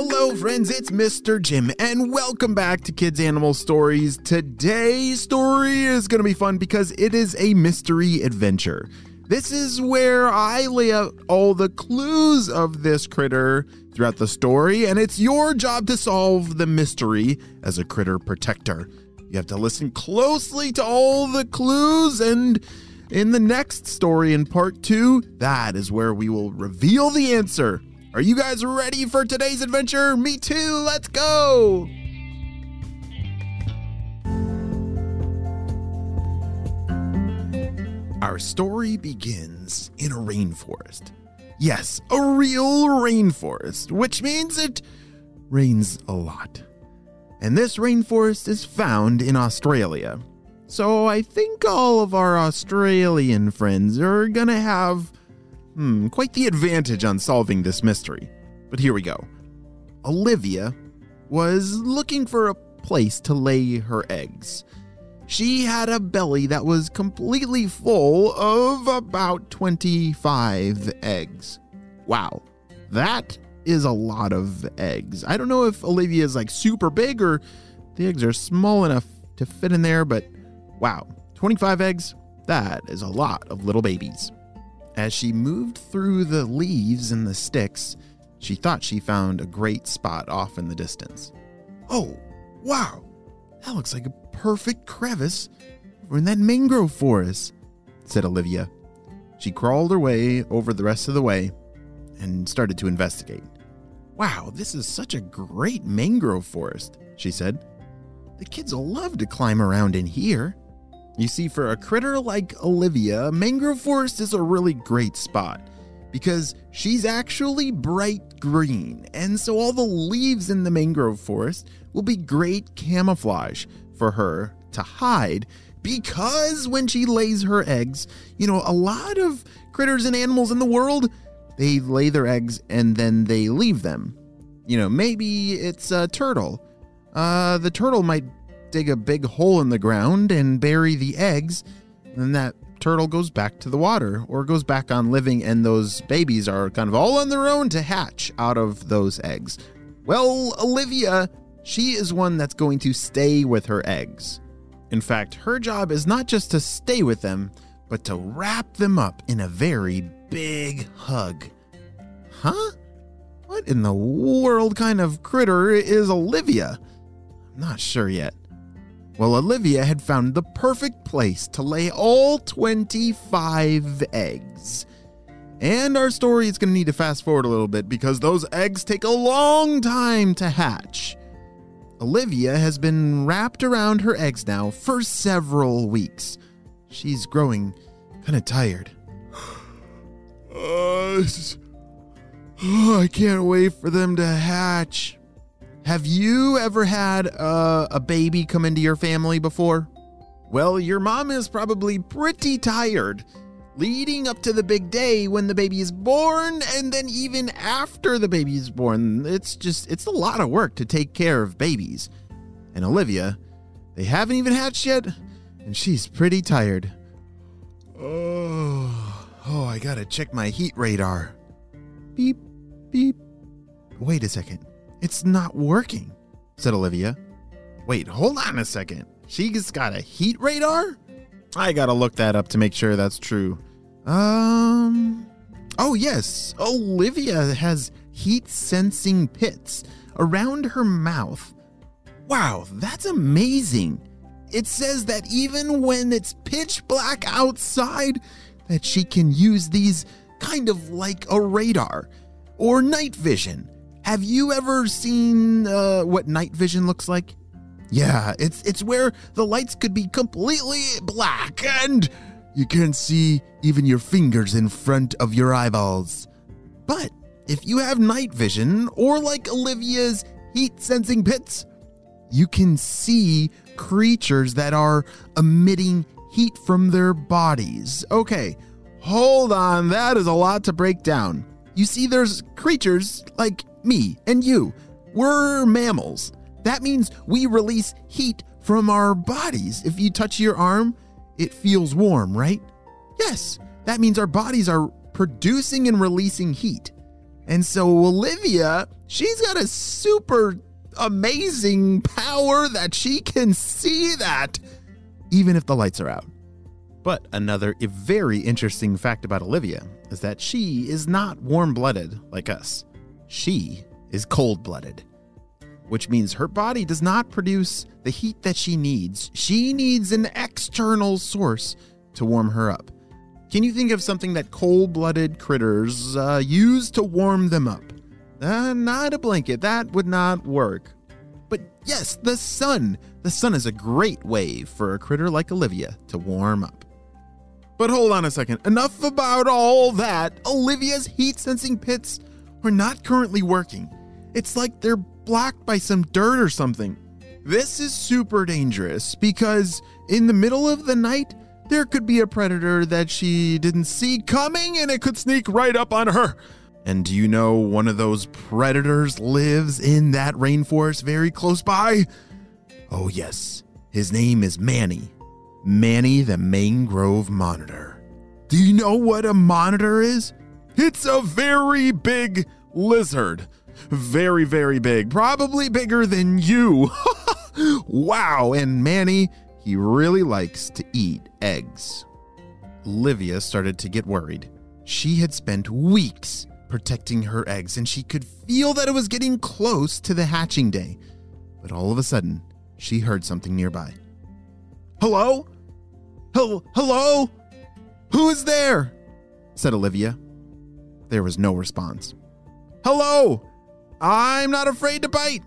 Hello, friends, it's Mr. Jim, and welcome back to Kids Animal Stories. Today's story is going to be fun because it is a mystery adventure. This is where I lay out all the clues of this critter throughout the story, and it's your job to solve the mystery as a critter protector. You have to listen closely to all the clues, and in the next story in part two, that is where we will reveal the answer. Are you guys ready for today's adventure? Me too, let's go! Our story begins in a rainforest. Yes, a real rainforest, which means it rains a lot. And this rainforest is found in Australia. So I think all of our Australian friends are gonna have, hmm, quite the advantage on solving this mystery. But here we go. Olivia was looking for a place to lay her eggs. She had a belly that was completely full of about 25 eggs. Wow, that is a lot of eggs. I don't know if Olivia is like super big or the eggs are small enough to fit in there, but wow, 25 eggs? That is a lot of little babies. As she moved through the leaves and the sticks, she thought she found a great spot off in the distance. Oh, wow! That looks like a perfect crevice in that mangrove forest, said Olivia. She crawled her way over the rest of the way and started to investigate. Wow, this is such a great mangrove forest, she said. The kids will love to climb around in here. You see, for a critter like Olivia, mangrove forest is a really great spot because she's actually bright green, and so all the leaves in the mangrove forest will be great camouflage for her to hide because when she lays her eggs, you know, a lot of critters and animals in the world, they lay their eggs and then they leave them. You know, maybe it's a turtle. Uh, the turtle might dig a big hole in the ground and bury the eggs, and that turtle goes back to the water or goes back on living, and those babies are kind of all on their own to hatch out of those eggs. Well, Olivia, she is one that's going to stay with her eggs. In fact, her job is not just to stay with them, but to wrap them up in a very big hug. Huh? What in the world kind of critter is Olivia? I'm not sure yet. Well, Olivia had found the perfect place to lay all 25 eggs. And our story is going to need to fast forward a little bit because those eggs take a long time to hatch. Olivia has been wrapped around her eggs now for several weeks. She's growing kind of tired. Uh, oh, I can't wait for them to hatch. Have you ever had uh, a baby come into your family before? Well, your mom is probably pretty tired leading up to the big day when the baby is born and then even after the baby is born. It's just, it's a lot of work to take care of babies. And Olivia, they haven't even hatched yet, and she's pretty tired. Oh, oh, I gotta check my heat radar. Beep, beep. Wait a second. It's not working, said Olivia. Wait, hold on a second. She's got a heat radar? I gotta look that up to make sure that's true. Um. Oh, yes. Olivia has heat sensing pits around her mouth. Wow, that's amazing. It says that even when it's pitch black outside, that she can use these kind of like a radar or night vision have you ever seen uh, what night vision looks like? Yeah, it's it's where the lights could be completely black and you can't see even your fingers in front of your eyeballs. But if you have night vision or like Olivia's heat sensing pits, you can see creatures that are emitting heat from their bodies. Okay, hold on, that is a lot to break down. You see, there's creatures like me, and you. We're mammals. That means we release heat from our bodies. If you touch your arm, it feels warm, right? Yes, that means our bodies are producing and releasing heat. And so Olivia, she's got a super amazing power that she can see that even if the lights are out. But another very interesting fact about Olivia is that she is not warm blooded like us. She is cold blooded, which means her body does not produce the heat that she needs. She needs an external source to warm her up. Can you think of something that cold blooded critters uh, use to warm them up? Uh, not a blanket, that would not work. But yes, the sun. The sun is a great way for a critter like Olivia to warm up. But hold on a second. Enough about all that. Olivia's heat sensing pits are not currently working. It's like they're blocked by some dirt or something. This is super dangerous because in the middle of the night, there could be a predator that she didn't see coming and it could sneak right up on her. And do you know one of those predators lives in that rainforest very close by? Oh, yes. His name is Manny. Manny the Mangrove Monitor. Do you know what a monitor is? It's a very big lizard. Very, very big. Probably bigger than you. wow. And Manny, he really likes to eat eggs. Olivia started to get worried. She had spent weeks protecting her eggs, and she could feel that it was getting close to the hatching day. But all of a sudden, she heard something nearby. Hello? Hel- hello? Who is there? said Olivia. There was no response. Hello? I'm not afraid to bite.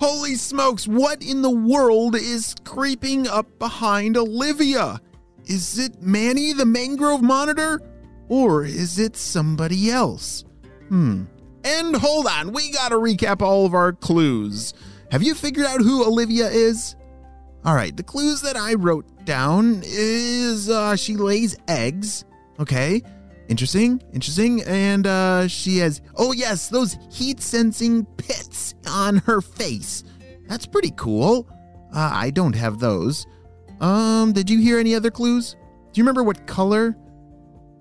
Holy smokes, what in the world is creeping up behind Olivia? Is it Manny the Mangrove Monitor? Or is it somebody else? Hmm. And hold on, we gotta recap all of our clues. Have you figured out who Olivia is? All right, the clues that I wrote down is uh, she lays eggs. Okay, interesting, interesting. And uh, she has, oh, yes, those heat sensing pits on her face. That's pretty cool. Uh, I don't have those. Um, did you hear any other clues? Do you remember what color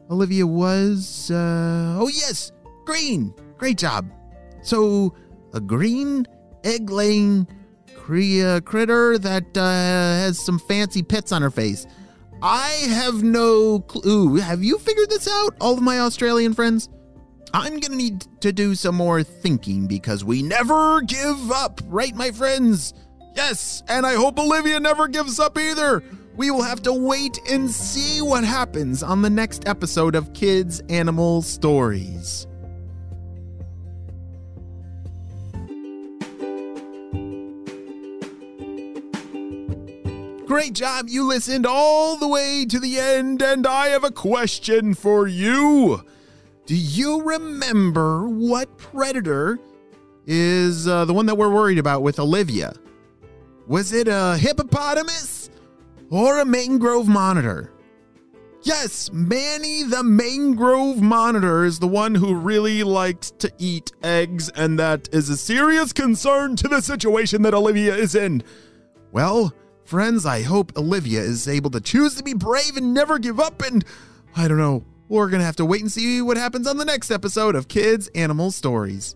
Olivia was? Uh, oh, yes, green. Great job. So, a green egg laying cre- critter that uh, has some fancy pits on her face. I have no clue. Have you figured this out, all of my Australian friends? I'm gonna need to do some more thinking because we never give up, right, my friends? Yes, and I hope Olivia never gives up either. We will have to wait and see what happens on the next episode of Kids Animal Stories. Great job. You listened all the way to the end, and I have a question for you. Do you remember what predator is uh, the one that we're worried about with Olivia? Was it a hippopotamus or a mangrove monitor? Yes, Manny the mangrove monitor is the one who really likes to eat eggs, and that is a serious concern to the situation that Olivia is in. Well, friends, I hope Olivia is able to choose to be brave and never give up. And I don't know, we're going to have to wait and see what happens on the next episode of Kids Animal Stories.